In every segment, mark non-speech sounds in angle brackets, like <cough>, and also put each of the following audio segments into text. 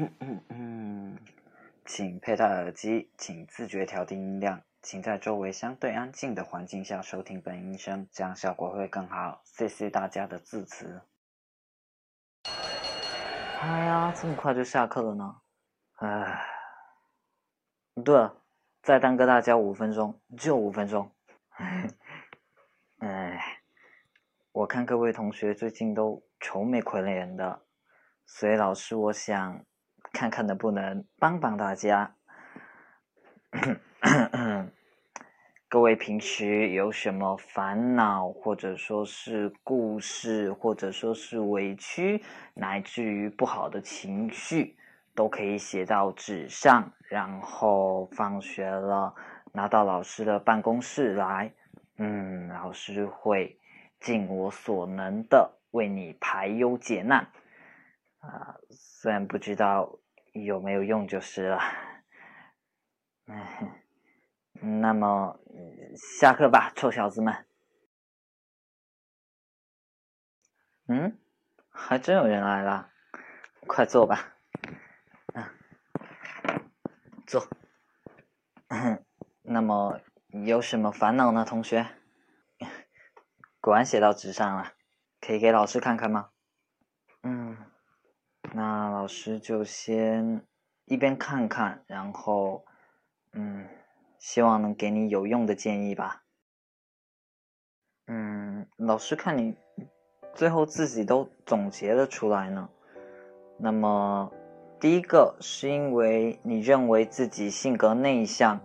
嗯嗯嗯，请佩戴耳机，请自觉调低音量，请在周围相对安静的环境下收听本音声，这样效果会更好。谢谢大家的致辞。哎呀，这么快就下课了呢？唉，对了，再耽搁大家五分钟，就五分钟。唉，我看各位同学最近都愁眉苦脸的，所以老师我想看看能不能帮帮大家。各位平时有什么烦恼，或者说是故事，或者说是委屈，乃至于不好的情绪，都可以写到纸上，然后放学了拿到老师的办公室来。嗯，老师会尽我所能的为你排忧解难。啊，虽然不知道有没有用就是了。嗯。那么，下课吧，臭小子们。嗯，还真有人来了，快坐吧。嗯，坐。<coughs> 那么有什么烦恼呢，同学？<laughs> 果然写到纸上了，可以给老师看看吗？那老师就先一边看看，然后，嗯。希望能给你有用的建议吧。嗯，老师看你最后自己都总结了出来呢。那么，第一个是因为你认为自己性格内向，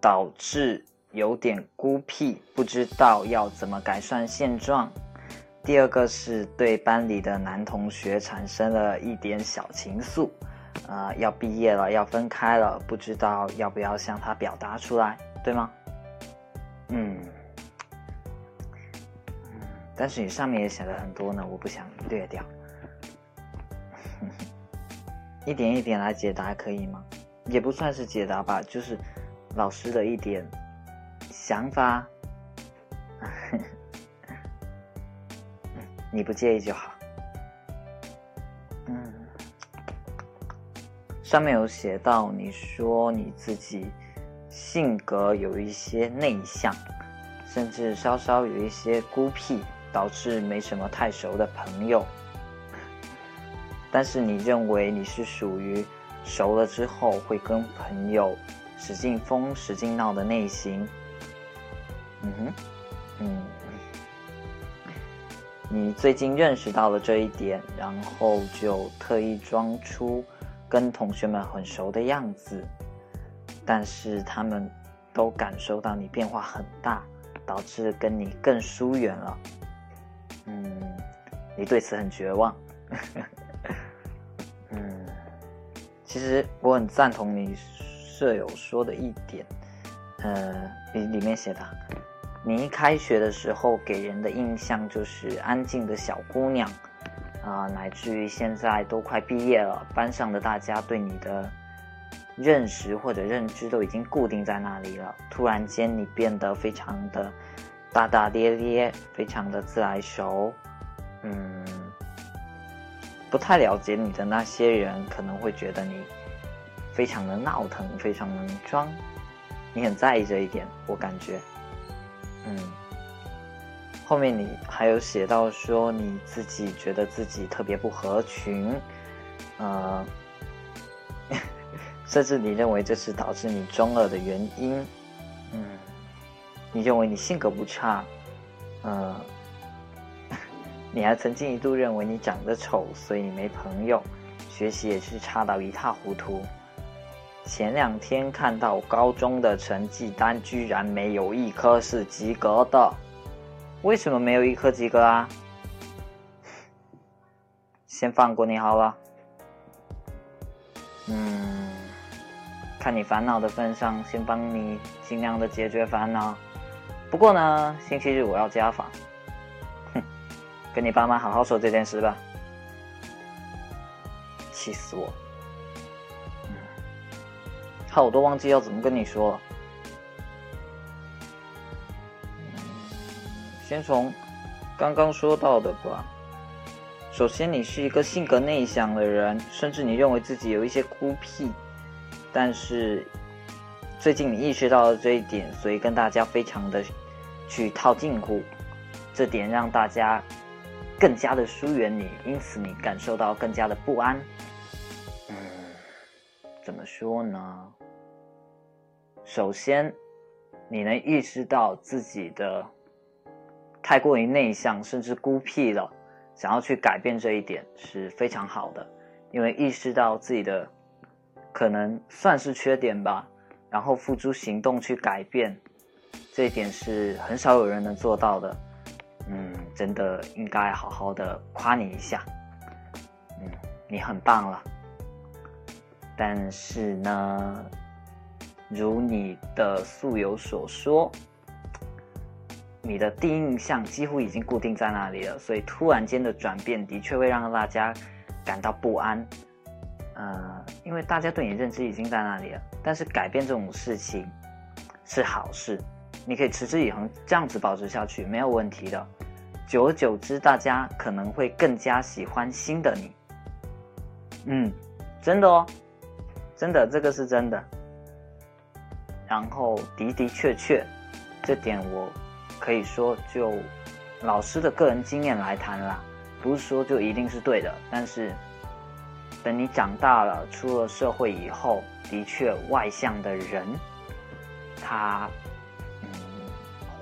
导致有点孤僻，不知道要怎么改善现状。第二个是对班里的男同学产生了一点小情愫。呃，要毕业了，要分开了，不知道要不要向他表达出来，对吗？嗯，但是你上面也写了很多呢，我不想略掉，<laughs> 一点一点来解答可以吗？也不算是解答吧，就是老师的一点想法，你不介意就好。嗯上面有写到，你说你自己性格有一些内向，甚至稍稍有一些孤僻，导致没什么太熟的朋友。但是你认为你是属于熟了之后会跟朋友使劲疯、使劲闹的类型。嗯哼，嗯，你最近认识到了这一点，然后就特意装出。跟同学们很熟的样子，但是他们都感受到你变化很大，导致跟你更疏远了。嗯，你对此很绝望。嗯，其实我很赞同你舍友说的一点，呃，里里面写的，你一开学的时候给人的印象就是安静的小姑娘。啊，乃至于现在都快毕业了，班上的大家对你的认识或者认知都已经固定在那里了。突然间，你变得非常的大大咧咧，非常的自来熟。嗯，不太了解你的那些人可能会觉得你非常的闹腾，非常能装。你很在意这一点，我感觉。嗯。后面你还有写到说你自己觉得自己特别不合群，呃，<laughs> 甚至你认为这是导致你中二的原因，嗯，你认为你性格不差，嗯，<laughs> 你还曾经一度认为你长得丑，所以你没朋友，学习也是差到一塌糊涂。前两天看到高中的成绩单，居然没有一科是及格的。为什么没有一科及格啊？先放过你好了。嗯，看你烦恼的份上，先帮你尽量的解决烦恼。不过呢，星期日我要家访，哼，跟你爸妈好好说这件事吧。气死我！怕我都忘记要怎么跟你说了。先从刚刚说到的吧，首先，你是一个性格内向的人，甚至你认为自己有一些孤僻，但是最近你意识到了这一点，所以跟大家非常的去套近乎，这点让大家更加的疏远你，因此你感受到更加的不安。嗯，怎么说呢？首先，你能意识到自己的太过于内向，甚至孤僻了。想要去改变这一点是非常好的，因为意识到自己的可能算是缺点吧，然后付诸行动去改变，这一点是很少有人能做到的。嗯，真的应该好好的夸你一下。嗯，你很棒了。但是呢，如你的素友所说。你的第一印象几乎已经固定在那里了，所以突然间的转变的确会让大家感到不安。呃，因为大家对你认知已经在那里了，但是改变这种事情是好事，你可以持之以恒，这样子保持下去没有问题的。久而久之，大家可能会更加喜欢新的你。嗯，真的哦，真的，这个是真的。然后的的确确，这点我。可以说，就老师的个人经验来谈啦，不是说就一定是对的。但是，等你长大了，出了社会以后，的确外向的人，他嗯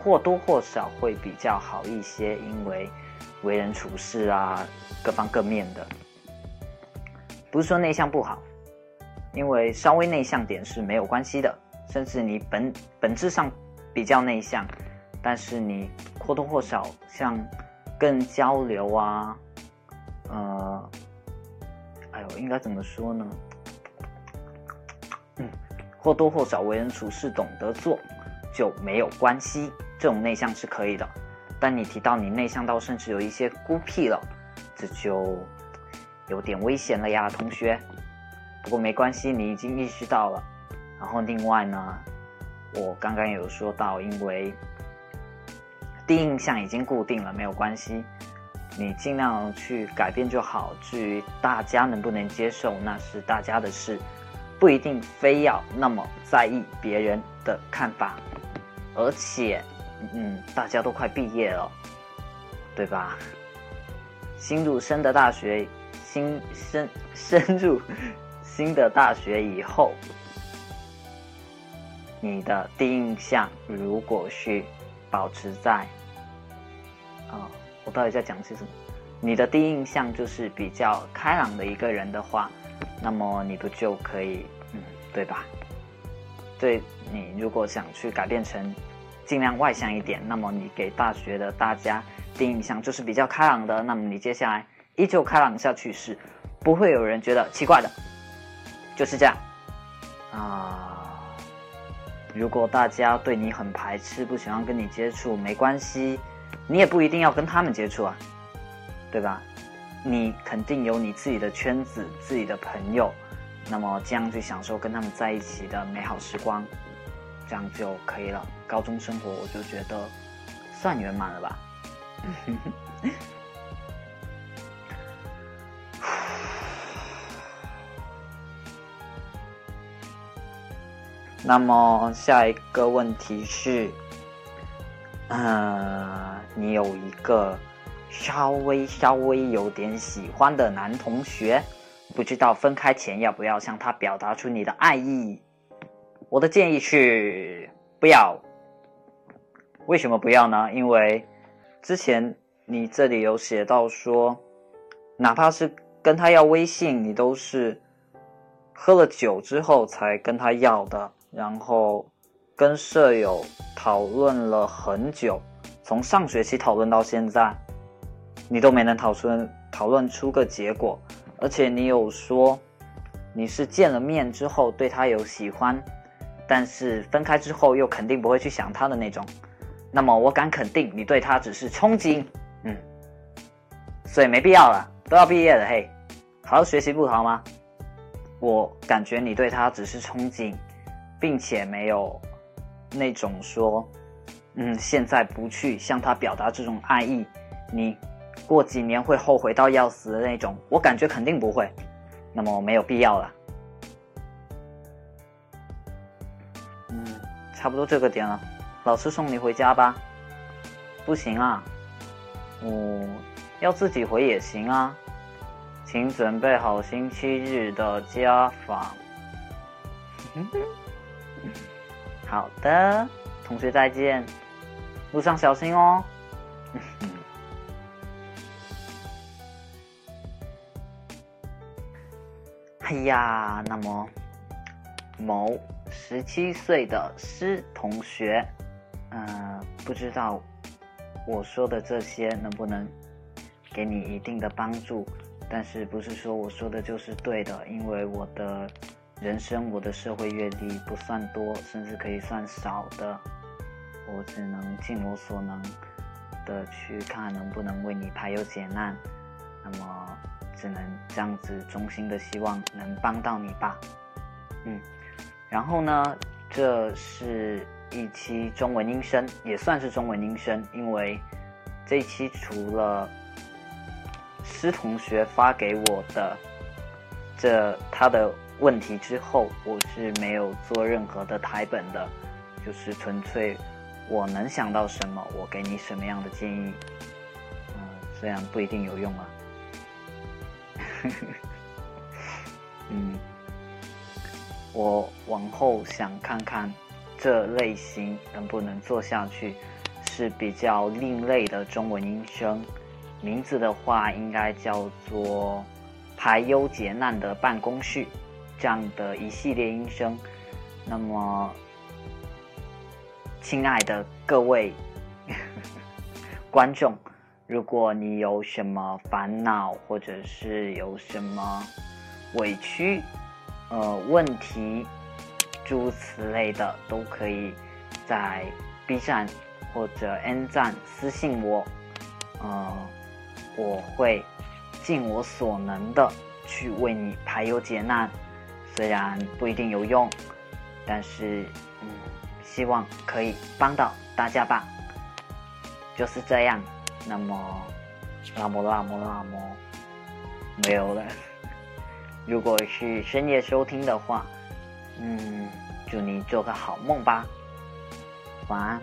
或多或少会比较好一些，因为为人处事啊，各方各面的，不是说内向不好，因为稍微内向点是没有关系的，甚至你本本质上比较内向。但是你或多或少像跟交流啊，呃，哎呦，应该怎么说呢？嗯，或多或少为人处事懂得做就没有关系，这种内向是可以的。但你提到你内向到甚至有一些孤僻了，这就有点危险了呀，同学。不过没关系，你已经意识到了。然后另外呢，我刚刚有说到，因为。第一印象已经固定了，没有关系，你尽量去改变就好。至于大家能不能接受，那是大家的事，不一定非要那么在意别人的看法。而且，嗯，大家都快毕业了，对吧？新入生的大学，新生深入新的大学以后，你的第一印象如果是。保持在，啊，我到底在讲些什么？你的第一印象就是比较开朗的一个人的话，那么你不就可以，嗯，对吧？对你如果想去改变成尽量外向一点，那么你给大学的大家第一印象就是比较开朗的，那么你接下来依旧开朗下去是不会有人觉得奇怪的，就是这样，啊。如果大家对你很排斥，不喜欢跟你接触，没关系，你也不一定要跟他们接触啊，对吧？你肯定有你自己的圈子、自己的朋友，那么这样去享受跟他们在一起的美好时光，这样就可以了。高中生活我就觉得算圆满了吧。<laughs> 那么下一个问题是，呃，你有一个稍微稍微有点喜欢的男同学，不知道分开前要不要向他表达出你的爱意？我的建议是不要。为什么不要呢？因为之前你这里有写到说，哪怕是跟他要微信，你都是喝了酒之后才跟他要的。然后跟舍友讨论了很久，从上学期讨论到现在，你都没能讨论讨论出个结果。而且你有说你是见了面之后对他有喜欢，但是分开之后又肯定不会去想他的那种。那么我敢肯定你对他只是憧憬，嗯，所以没必要了，都要毕业了，嘿，好好学习不好吗？我感觉你对他只是憧憬。并且没有那种说，嗯，现在不去向他表达这种爱意，你过几年会后悔到要死的那种，我感觉肯定不会。那么没有必要了。嗯，差不多这个点了，老师送你回家吧。不行啊，我要自己回也行啊。请准备好星期日的家访。<laughs> 好的，同学再见，路上小心哦。<laughs> 哎呀，那么某十七岁的师同学，嗯，不知道我说的这些能不能给你一定的帮助？但是不是说我说的就是对的？因为我的人生、我的社会阅历不算多，甚至可以算少的，我只能尽我所能的去看能不能为你排忧解难。那么只能这样子，衷心的希望能帮到你吧。嗯，然后呢，这是一期中文音声，也算是中文音声，因为这一期除了。师同学发给我的这他的问题之后，我是没有做任何的台本的，就是纯粹我能想到什么，我给你什么样的建议，嗯，虽然不一定有用啊，<laughs> 嗯，我往后想看看这类型能不能做下去，是比较另类的中文音声。名字的话，应该叫做“排忧解难的办公室”这样的一系列音声。那么，亲爱的各位 <laughs> 观众，如果你有什么烦恼，或者是有什么委屈、呃问题，诸此类的，都可以在 B 站或者 N 站私信我，呃。我会尽我所能的去为你排忧解难，虽然不一定有用，但是嗯，希望可以帮到大家吧。就是这样，那么那么那么那么没有了。<laughs> 如果是深夜收听的话，嗯，祝你做个好梦吧，晚安。